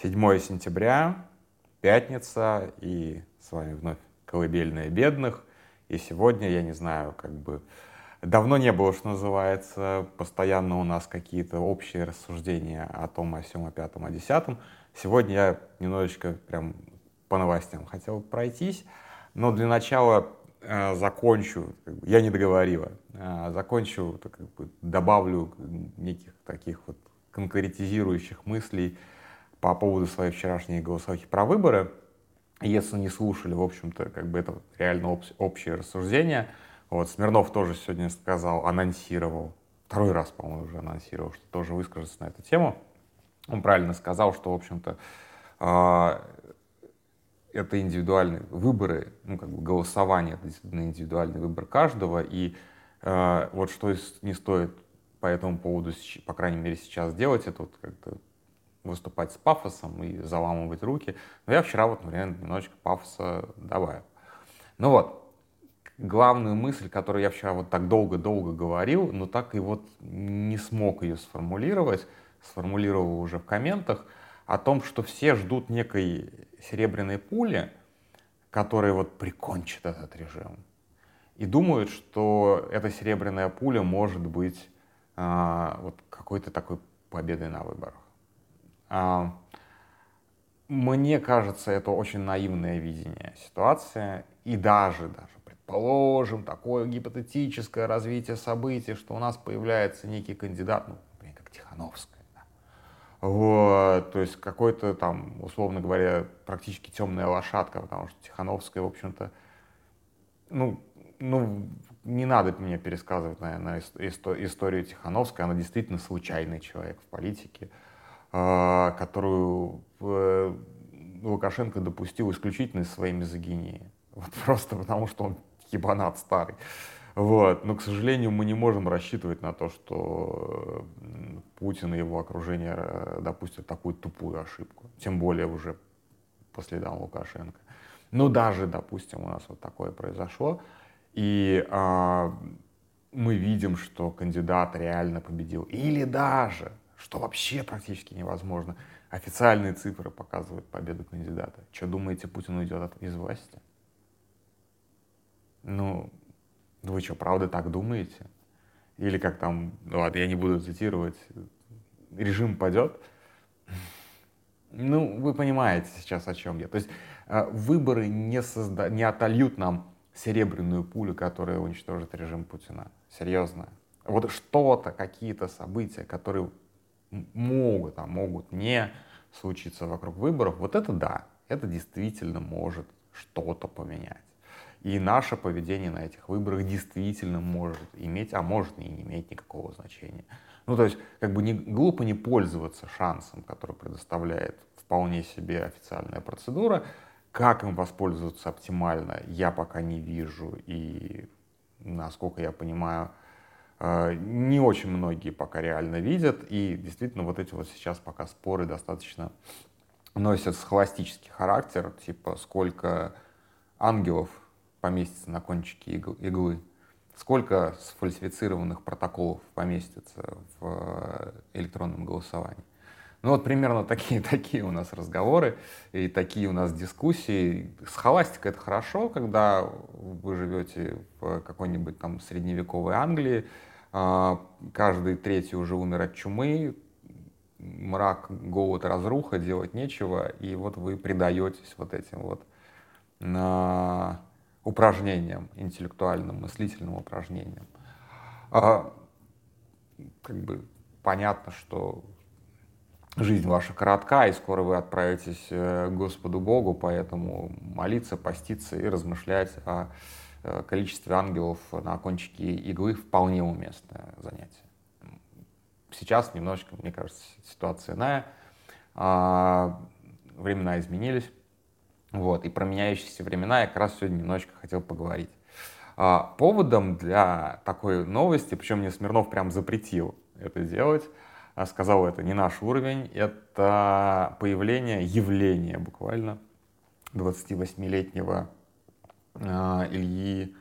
7 сентября, пятница, и с вами вновь колыбельная бедных. И сегодня, я не знаю, как бы давно не было, что называется, постоянно у нас какие-то общие рассуждения о том, о всем, о пятом, о десятом. Сегодня я немножечко прям по новостям хотел пройтись, но для начала э, закончу, я не договорила, э, закончу, как бы, добавлю неких таких вот конкретизирующих мыслей по поводу своей вчерашней голосовухи про выборы. Если не слушали, в общем-то, как бы это реально об, общее рассуждение. Вот Смирнов тоже сегодня сказал, анонсировал, второй раз, по-моему, уже анонсировал, что тоже выскажется на эту тему. Он правильно сказал, что, в общем-то, э, это индивидуальные выборы, ну, как бы голосование, это действительно индивидуальный выбор каждого, и э, вот что не стоит по этому поводу, по крайней мере, сейчас делать, это вот как-то выступать с пафосом и заламывать руки. Но я вчера вот, например, немножечко пафоса добавил. Ну вот, главную мысль, которую я вчера вот так долго-долго говорил, но так и вот не смог ее сформулировать, сформулировал уже в комментах, о том, что все ждут некой серебряной пули, которая вот прикончит этот режим. И думают, что эта серебряная пуля может быть а, вот какой-то такой победой на выборах. А, мне кажется, это очень наивное видение ситуации. И даже, даже предположим, такое гипотетическое развитие событий, что у нас появляется некий кандидат, ну, например, как Тихановская. Да. Вот, то есть какой-то там, условно говоря, практически темная лошадка, потому что Тихановская, в общем-то, ну, ну, не надо мне пересказывать, наверное, историю Тихановской. Она действительно случайный человек в политике. А, которую э, Лукашенко допустил исключительно из своей мизогинии. Вот просто потому, что он ебанат старый. Вот. Но, к сожалению, мы не можем рассчитывать на то, что Путин и его окружение э, допустят такую тупую ошибку. Тем более уже по следам Лукашенко. Но даже, допустим, у нас вот такое произошло, и а, мы видим, что кандидат реально победил. Или даже что вообще практически невозможно. Официальные цифры показывают победу кандидата. Что думаете, Путин уйдет от, из власти? Ну, вы что, правда так думаете? Или как там, ну ладно, я не буду цитировать, режим падет? Ну, вы понимаете сейчас, о чем я. То есть э, выборы не, созда... не отольют нам серебряную пулю, которая уничтожит режим Путина. Серьезно. Вот что-то, какие-то события, которые могут, а могут не случиться вокруг выборов, вот это да, это действительно может что-то поменять. И наше поведение на этих выборах действительно может иметь, а может и не иметь никакого значения. Ну, то есть, как бы не, глупо не пользоваться шансом, который предоставляет вполне себе официальная процедура. Как им воспользоваться оптимально, я пока не вижу. И, насколько я понимаю, не очень многие пока реально видят, и действительно вот эти вот сейчас пока споры достаточно носят схоластический характер, типа сколько ангелов поместится на кончике иглы, сколько сфальсифицированных протоколов поместится в электронном голосовании. Ну вот примерно такие, такие у нас разговоры и такие у нас дискуссии. Схоластика это хорошо, когда вы живете в какой-нибудь там средневековой Англии, каждый третий уже умер от чумы, мрак, голод, разруха, делать нечего, и вот вы предаетесь вот этим вот на упражнениям, интеллектуальным, мыслительным упражнениям. А, как бы понятно, что жизнь ваша коротка, и скоро вы отправитесь э, к Господу Богу, поэтому молиться, поститься и размышлять о количестве ангелов на кончике иглы вполне уместное занятие. Сейчас немножечко, мне кажется, ситуация иная. А, времена изменились. Вот, и про меняющиеся времена я как раз сегодня немножечко хотел поговорить. А, поводом для такой новости, причем мне Смирнов прям запретил это делать, а сказал, это не наш уровень, это появление, явление буквально 28-летнего а, Ильи,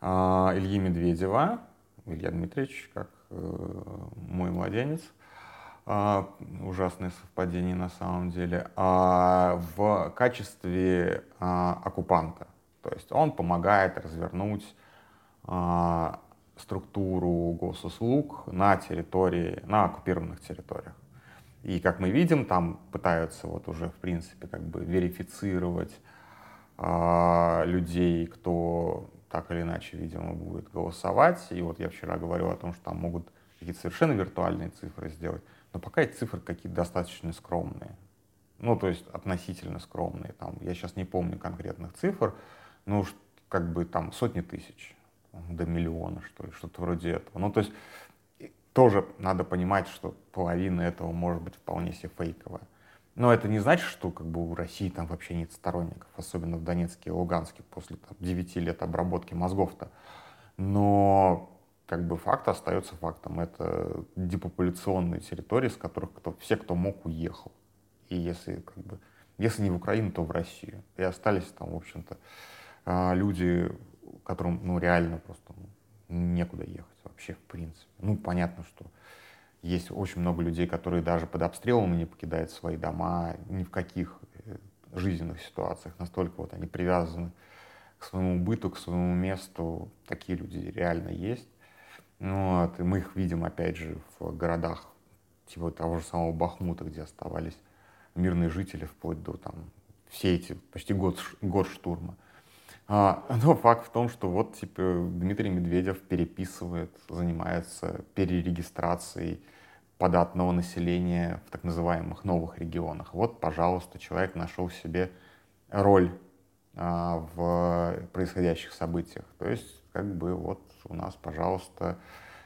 а, Ильи Медведева, Илья Дмитриевич, как э, мой младенец, а, ужасное совпадение на самом деле, а, в качестве а, оккупанта. То есть он помогает развернуть а, структуру госуслуг на территории, на оккупированных территориях. И как мы видим, там пытаются вот уже, в принципе, как бы верифицировать людей, кто так или иначе, видимо, будет голосовать. И вот я вчера говорил о том, что там могут какие-то совершенно виртуальные цифры сделать. Но пока эти цифры какие-то достаточно скромные. Ну, то есть относительно скромные. Там, я сейчас не помню конкретных цифр, но уж как бы там сотни тысяч до миллиона, что ли, что-то вроде этого. Ну, то есть тоже надо понимать, что половина этого может быть вполне себе фейковая. Но это не значит, что как бы у России там вообще нет сторонников, особенно в Донецке и Луганске после там, 9 лет обработки мозгов-то. Но как бы факт остается фактом. Это депопуляционные территории, с которых кто, все, кто мог, уехал. И если, как бы, если не в Украину, то в Россию. И остались там, в общем-то, а, люди, которым ну, реально просто ну, некуда ехать вообще, в принципе. Ну, понятно, что есть очень много людей, которые даже под обстрелом не покидают свои дома ни в каких э, жизненных ситуациях. Настолько вот они привязаны к своему быту, к своему месту. Такие люди реально есть. Ну, вот, и мы их видим, опять же, в городах типа того же самого Бахмута, где оставались мирные жители вплоть до там, все эти почти год, год штурма. А, но факт в том, что вот типа Дмитрий Медведев переписывает, занимается перерегистрацией податного населения в так называемых новых регионах. Вот, пожалуйста, человек нашел себе роль а, в происходящих событиях. То есть, как бы вот у нас, пожалуйста,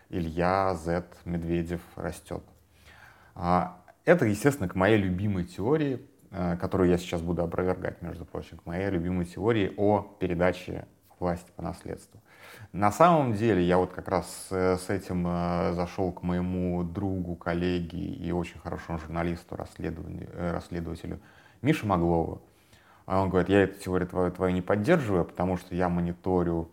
Илья Z Медведев растет. А, это, естественно, к моей любимой теории Э, которую я сейчас буду опровергать, между прочим, к моей любимой теории о передаче власти по наследству. На самом деле я вот как раз с этим э, зашел к моему другу, коллеге и очень хорошему журналисту, э, расследователю Мише Маглову. А он говорит, я эту теорию твою, твою не поддерживаю, потому что я мониторю,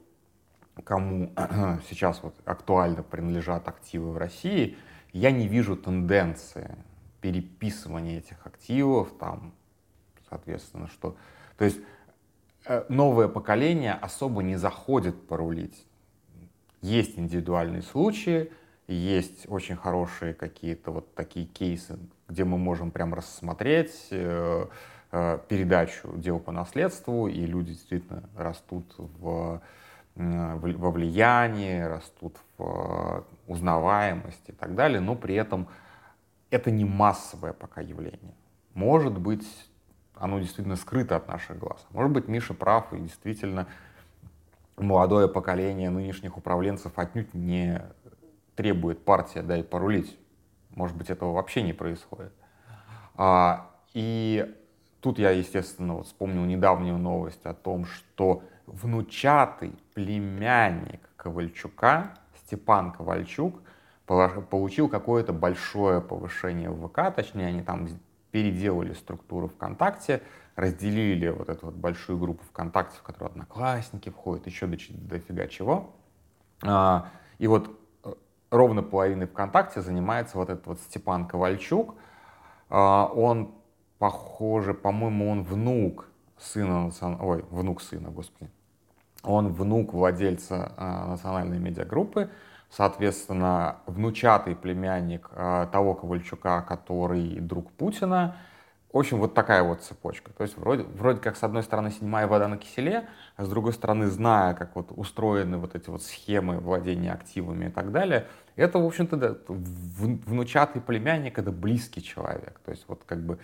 кому сейчас вот актуально принадлежат активы в России, я не вижу тенденции переписывание этих активов, там, соответственно, что... То есть э, новое поколение особо не заходит порулить. Есть индивидуальные случаи, есть очень хорошие какие-то вот такие кейсы, где мы можем прям рассмотреть э, э, передачу дел по наследству, и люди действительно растут в, во влиянии, растут в узнаваемости и так далее, но при этом это не массовое пока явление. Может быть, оно действительно скрыто от наших глаз. Может быть, Миша прав, и действительно молодое поколение нынешних управленцев отнюдь не требует партия дай порулить. Может быть, этого вообще не происходит. А, и тут я, естественно, вот вспомнил недавнюю новость о том, что внучатый племянник Ковальчука, Степан Ковальчук, получил какое-то большое повышение в ВК, точнее, они там переделали структуру ВКонтакте, разделили вот эту вот большую группу ВКонтакте, в которую одноклассники входят, еще до, дофига чего. А, и вот э, ровно половиной ВКонтакте занимается вот этот вот Степан Ковальчук. А, он, похоже, по-моему, он внук сына, ой, внук сына, господи. Он внук владельца а, национальной медиагруппы, соответственно, внучатый племянник того Ковальчука, который друг Путина. В общем, вот такая вот цепочка. То есть вроде, вроде как, с одной стороны, седьмая вода на киселе, а с другой стороны, зная, как вот устроены вот эти вот схемы владения активами и так далее, это, в общем-то, да, внучатый племянник — это близкий человек. То есть вот как бы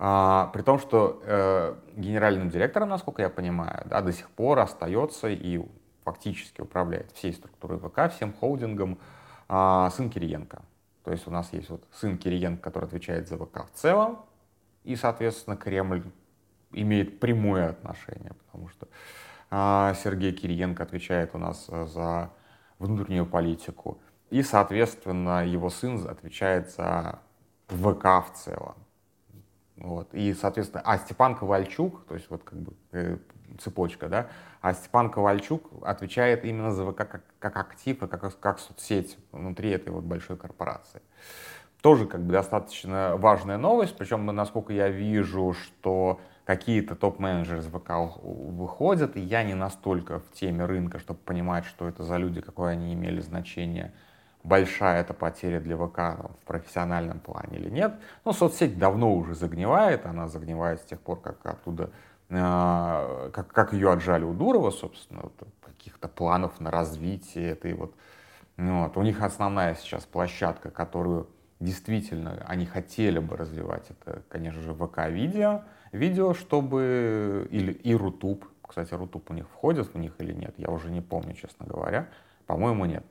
а, при том, что э, генеральным директором, насколько я понимаю, да, до сих пор остается и фактически управляет всей структурой ВК, всем холдингом, а, сын Кириенко. То есть у нас есть вот сын Кириенко, который отвечает за ВК в целом, и, соответственно, Кремль имеет прямое отношение, потому что а, Сергей Кириенко отвечает у нас за внутреннюю политику, и, соответственно, его сын отвечает за ВК в целом. Вот. И, соответственно, а Степан Ковальчук, то есть вот как бы э, цепочка, да, а Степан Ковальчук отвечает именно за ВК как, как актив и как, как соцсеть внутри этой вот большой корпорации. Тоже как бы достаточно важная новость, причем, насколько я вижу, что какие-то топ-менеджеры из ВК выходят, и я не настолько в теме рынка, чтобы понимать, что это за люди, какое они имели значение, большая это потеря для ВК там, в профессиональном плане или нет. Ну, соцсеть давно уже загнивает, она загнивает с тех пор, как оттуда, э, как, как ее отжали у Дурова, собственно, вот, каких-то планов на развитие этой вот, вот. У них основная сейчас площадка, которую действительно они хотели бы развивать, это, конечно же, ВК-видео, видео, чтобы... Или и Рутуб. Кстати, Рутуб у них входит в них или нет, я уже не помню, честно говоря. По-моему, нет.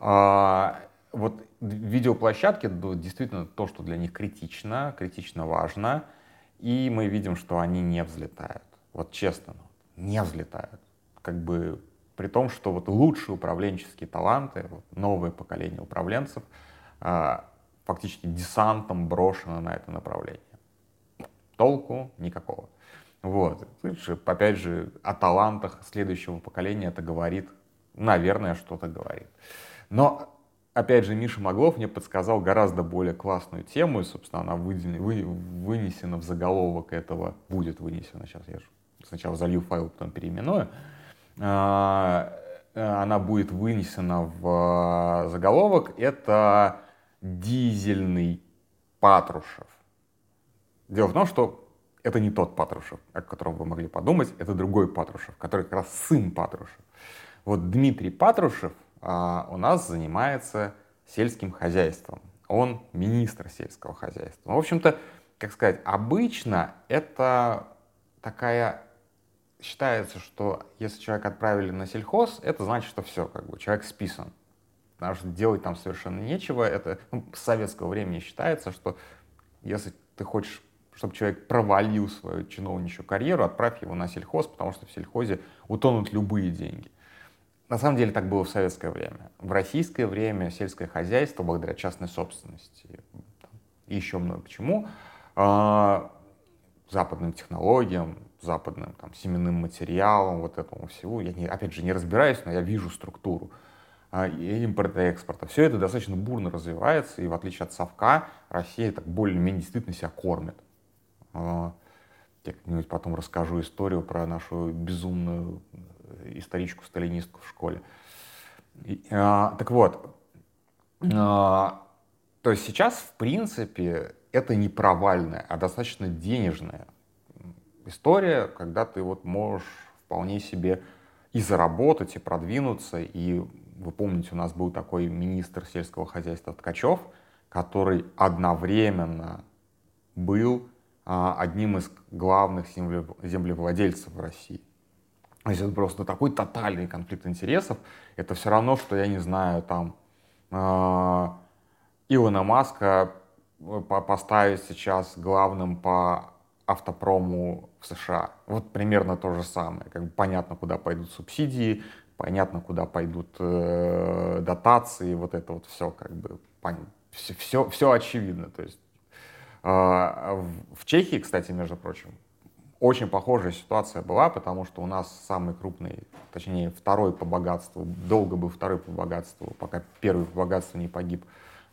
А, вот видеоплощадки действительно то, что для них критично, критично важно. И мы видим, что они не взлетают. Вот честно, ну, не взлетают. Как бы при том, что вот лучшие управленческие таланты, вот новое поколение управленцев, а, фактически десантом брошено на это направление толку никакого. Вот. Опять же, о талантах следующего поколения это говорит, наверное, что-то говорит. Но, опять же, Миша Моглов мне подсказал гораздо более классную тему, и, собственно, она вынесена в заголовок этого, будет вынесена, сейчас я сначала залью файл, потом переименую, а, она будет вынесена в а, заголовок, это дизельный Патрушев. Дело в том, что это не тот Патрушев, о котором вы могли подумать, это другой Патрушев, который как раз сын Патрушев. Вот Дмитрий Патрушев а, у нас занимается сельским хозяйством. Он министр сельского хозяйства. Ну, в общем-то, как сказать, обычно это такая считается, что если человека отправили на сельхоз, это значит, что все, как бы человек списан. Потому что делать там совершенно нечего. Это ну, с советского времени считается, что если ты хочешь чтобы человек провалил свою чиновничью карьеру, отправь его на сельхоз, потому что в сельхозе утонут любые деньги. На самом деле так было в советское время. В российское время сельское хозяйство, благодаря частной собственности и еще много чему, а, западным технологиям, западным там, семенным материалам, вот этому всего, я не, опять же не разбираюсь, но я вижу структуру и импорта и экспорта. Все это достаточно бурно развивается, и в отличие от совка, Россия так более-менее действительно себя кормит. А, я как-нибудь потом расскажу историю про нашу безумную историчку-сталинистку в школе. А, так вот, а, то есть сейчас, в принципе, это не провальная, а достаточно денежная история, когда ты вот можешь вполне себе и заработать, и продвинуться. И вы помните, у нас был такой министр сельского хозяйства Ткачев, который одновременно был а, одним из главных землевладельцев в России. То есть это просто такой тотальный конфликт интересов. Это все равно, что, я не знаю, там, э, Илона Маска э, поставить сейчас главным по автопрому в США. Вот примерно то же самое. Как бы понятно, куда пойдут субсидии, понятно, куда пойдут э, дотации, вот это вот все как бы все, все, все очевидно. То есть а, в Чехии, кстати, между прочим, очень похожая ситуация была, потому что у нас самый крупный, точнее, второй по богатству, долго был второй по богатству, пока первый по богатству не погиб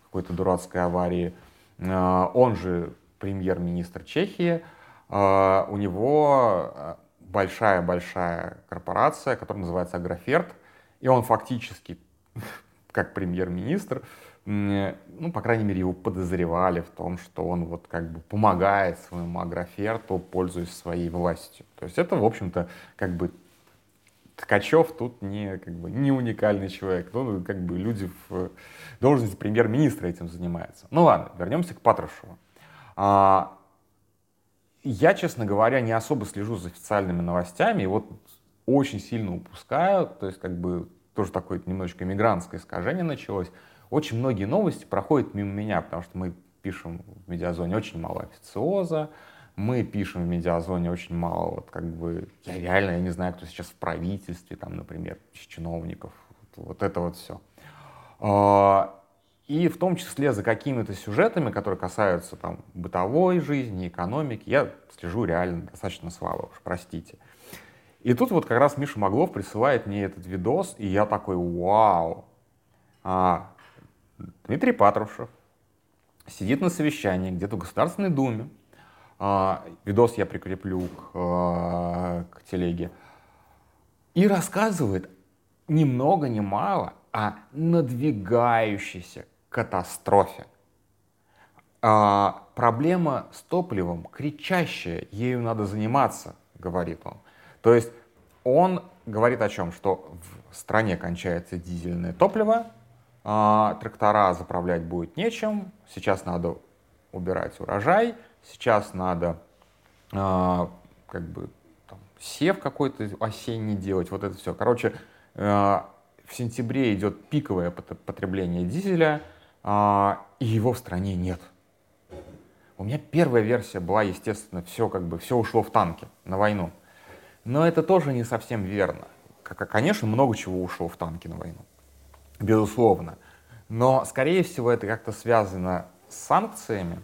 в какой-то дурацкой аварии. А, он же премьер-министр Чехии. А, у него большая-большая корпорация, которая называется Агроферт, и он фактически, как премьер-министр, ну, по крайней мере, его подозревали в том, что он вот как бы помогает своему агроферту, пользуясь своей властью. То есть это, в общем-то, как бы Ткачев тут не, как бы, не уникальный человек. Ну, как бы люди в должности премьер-министра этим занимаются. Ну ладно, вернемся к Патрушеву. А, я, честно говоря, не особо слежу за официальными новостями, и вот очень сильно упускаю, то есть как бы тоже такое немножечко мигрантское искажение началось очень многие новости проходят мимо меня, потому что мы пишем в медиазоне очень мало официоза, мы пишем в медиазоне очень мало, вот как бы, я реально, я не знаю, кто сейчас в правительстве, там, например, чиновников, вот, вот это вот все. И в том числе за какими-то сюжетами, которые касаются там бытовой жизни, экономики, я слежу реально достаточно слабо, уж простите. И тут вот как раз Миша Моглов присылает мне этот видос, и я такой, вау, а, Дмитрий Патрушев сидит на совещании где-то в Государственной Думе, а, видос я прикреплю к, а, к телеге, и рассказывает ни много ни мало о надвигающейся катастрофе. А, проблема с топливом кричащая, ею надо заниматься, говорит он. То есть он говорит о чем? Что в стране кончается дизельное топливо, а, трактора заправлять будет нечем, сейчас надо убирать урожай, сейчас надо а, как бы там, сев какой-то осенний делать, вот это все. Короче, а, в сентябре идет пиковое потребление дизеля, а, и его в стране нет. У меня первая версия была, естественно, все как бы все ушло в танки на войну. Но это тоже не совсем верно. Конечно, много чего ушло в танки на войну. Безусловно. Но, скорее всего, это как-то связано с санкциями,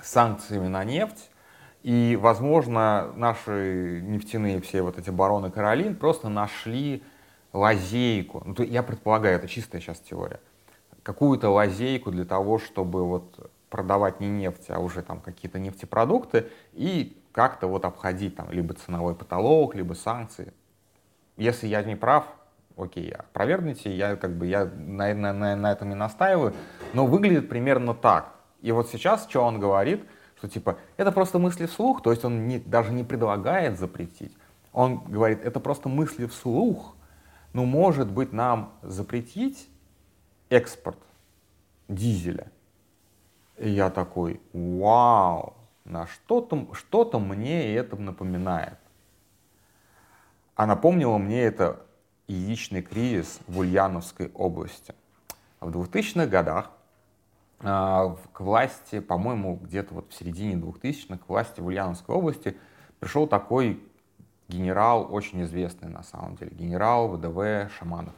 с санкциями на нефть. И, возможно, наши нефтяные все вот эти бароны Каролин просто нашли лазейку. Ну, я предполагаю, это чистая сейчас теория. Какую-то лазейку для того, чтобы вот продавать не нефть, а уже там какие-то нефтепродукты и как-то вот обходить там либо ценовой потолок, либо санкции. Если я не прав, окей, опровергните, я как бы я на, на, на, на этом и настаиваю, но выглядит примерно так. И вот сейчас, что он говорит, что типа это просто мысли вслух, то есть он не, даже не предлагает запретить. Он говорит, это просто мысли вслух, ну может быть нам запретить экспорт дизеля. И я такой, вау, на что-то что, -то, мне это напоминает. А напомнило мне это яичный кризис в Ульяновской области. В 2000-х годах э, к власти, по-моему, где-то вот в середине 2000-х, к власти в Ульяновской области пришел такой генерал, очень известный на самом деле, генерал ВДВ Шаманов.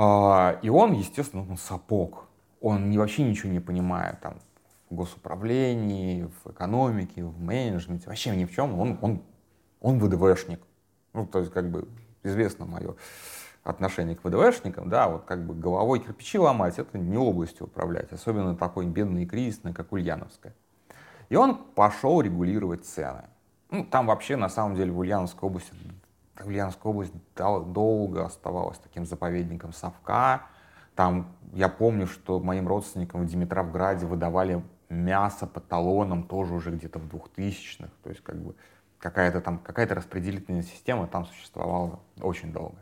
Э, и он, естественно, он сапог. Он вообще ничего не понимает там, в госуправлении, в экономике, в менеджменте, вообще ни в чем. Он, он, он ВДВшник. Ну, то есть, как бы, известно мое отношение к ВДВшникам, да, вот как бы головой кирпичи ломать, это не областью управлять, особенно такой бедный и кризисный, как Ульяновская. И он пошел регулировать цены. Ну, там вообще, на самом деле, в Ульяновской области, Ульяновская область долго оставалась таким заповедником совка. Там, я помню, что моим родственникам в Димитровграде выдавали мясо по талонам тоже уже где-то в 2000-х. То есть, как бы, какая-то там, какая-то распределительная система там существовала очень долго.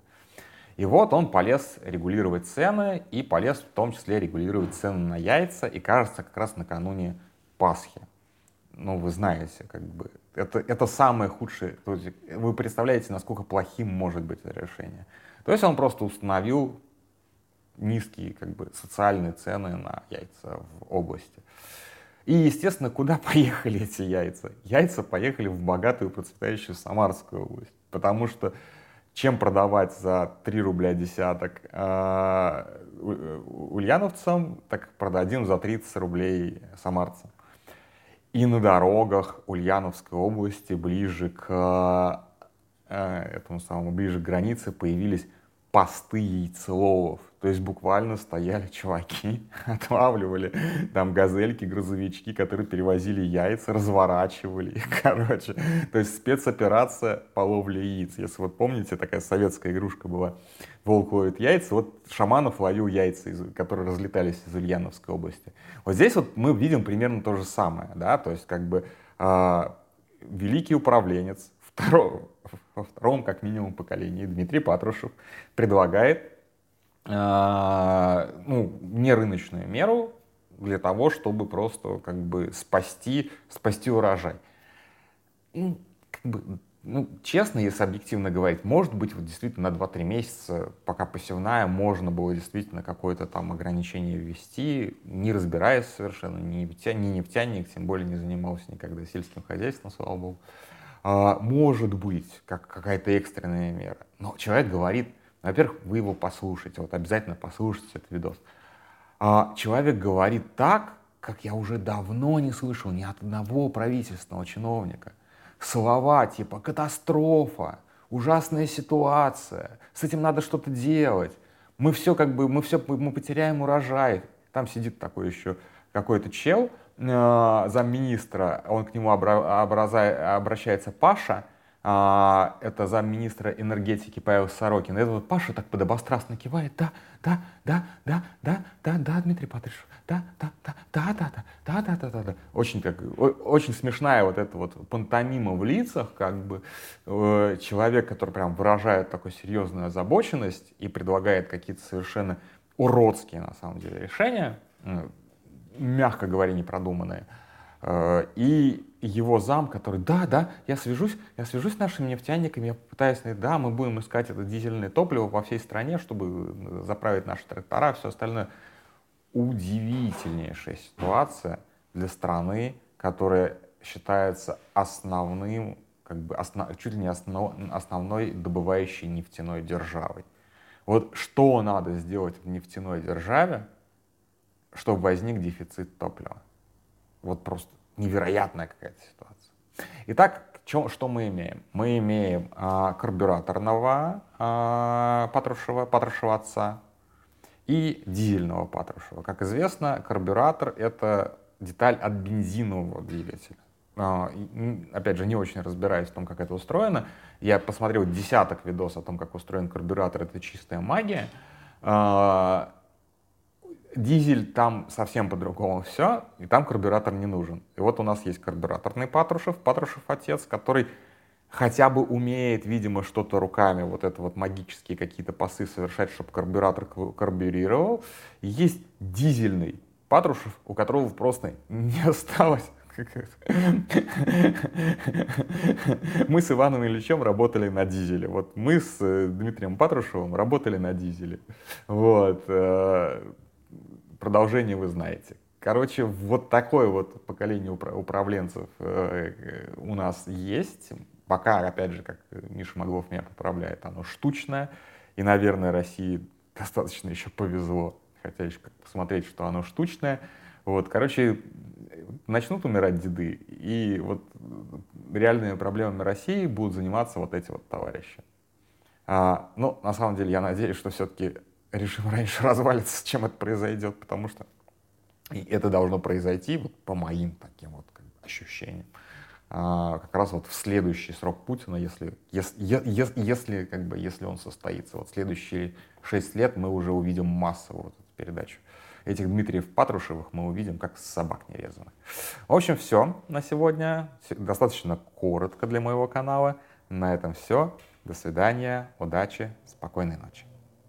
И вот он полез регулировать цены и полез в том числе регулировать цены на яйца, и кажется, как раз накануне Пасхи. Ну, вы знаете, как бы, это, это самое худшее. То есть вы представляете, насколько плохим может быть это решение. То есть он просто установил низкие как бы, социальные цены на яйца в области. И, естественно, куда поехали эти яйца? Яйца поехали в богатую процветающую Самарскую область. Потому что чем продавать за 3 рубля десяток э, ульяновцам, так продадим за 30 рублей самарцам. И на дорогах Ульяновской области ближе к э, этому самому, ближе к границе появились посты яйцеловов. То есть буквально стояли чуваки, отлавливали там газельки, грузовички, которые перевозили яйца, разворачивали их, короче. То есть спецоперация по ловле яиц. Если вот помните, такая советская игрушка была «Волк ловит яйца», вот Шаманов ловил яйца, которые разлетались из Ульяновской области. Вот здесь вот мы видим примерно то же самое, да, то есть как бы э, великий управленец, второго, во втором, как минимум, поколении Дмитрий Патрушев предлагает э, ну, нерыночную меру для того, чтобы просто как бы спасти, спасти урожай. Ну, как бы, ну, честно, если объективно говорить, может быть, вот действительно на 2-3 месяца, пока посевная, можно было действительно какое-то там ограничение ввести, не разбираясь совершенно, ни, нефтяник, ни тем более не занимался никогда сельским хозяйством, слава богу. Может быть, как какая-то экстренная мера. Но человек говорит, во-первых, вы его послушайте, вот обязательно послушайте этот видос. А, человек говорит так, как я уже давно не слышал ни от одного правительственного чиновника. Слова типа «катастрофа», «ужасная ситуация», «с этим надо что-то делать», «мы все как бы, мы все, мы потеряем урожай». Там сидит такой еще какой-то чел, замминистра, он к нему обра- образа- обращается Паша, а, это замминистра энергетики Павел Сорокин. И этот вот Паша так подобострастно кивает, да, да, да, да, да, да, да, Дмитрий Патрушев, да, да, да, да, да, да, да, да, да, да, да. Очень, так, очень смешная вот эта вот пантомима в лицах, как бы э, человек, который прям выражает такую серьезную озабоченность и предлагает какие-то совершенно уродские, на самом деле, решения, мягко говоря, непродуманные. Э, и его зам, который, да, да, я свяжусь, я свяжусь с нашими нефтяниками, я попытаюсь, да, мы будем искать это дизельное топливо по всей стране, чтобы заправить наши трактора, все остальное. Удивительнейшая ситуация для страны, которая считается основным, как бы основ, чуть ли не основ, основной добывающей нефтяной державой. Вот что надо сделать в нефтяной державе, чтобы возник дефицит топлива? Вот просто невероятная какая-то ситуация. Итак, чё, что мы имеем? Мы имеем а, карбюраторного а, Патрушева, Патрушева отца и дизельного Патрушева. Как известно, карбюратор — это деталь от бензинового двигателя. А, опять же, не очень разбираюсь в том, как это устроено. Я посмотрел десяток видосов о том, как устроен карбюратор. Это чистая магия. А, Дизель там совсем по-другому все, и там карбюратор не нужен. И вот у нас есть карбюраторный Патрушев, Патрушев отец, который хотя бы умеет, видимо, что-то руками, вот это вот магические какие-то пасы совершать, чтобы карбюратор карбюрировал. Есть дизельный Патрушев, у которого просто не осталось мы с Иваном Ильичем работали на дизеле. Вот мы с э, Дмитрием Патрушевым работали на дизеле. Вот. Э, продолжение вы знаете. Короче, вот такое вот поколение управленцев э, у нас есть. Пока, опять же, как Миша Моглов меня поправляет, оно штучное. И, наверное, России достаточно еще повезло. Хотя еще как посмотреть, что оно штучное. Вот, короче, начнут умирать деды. И вот реальными проблемами России будут заниматься вот эти вот товарищи. А, ну, на самом деле, я надеюсь, что все-таки режим раньше развалится, чем это произойдет, потому что и это должно произойти, вот по моим таким вот как бы, ощущениям, а, как раз вот в следующий срок Путина, если, если, если, как бы, если он состоится. Вот следующие шесть лет мы уже увидим массово вот эту передачу. Этих Дмитриев Патрушевых мы увидим как собак нерезанных. В общем, все на сегодня. Достаточно коротко для моего канала. На этом все. До свидания, удачи, спокойной ночи.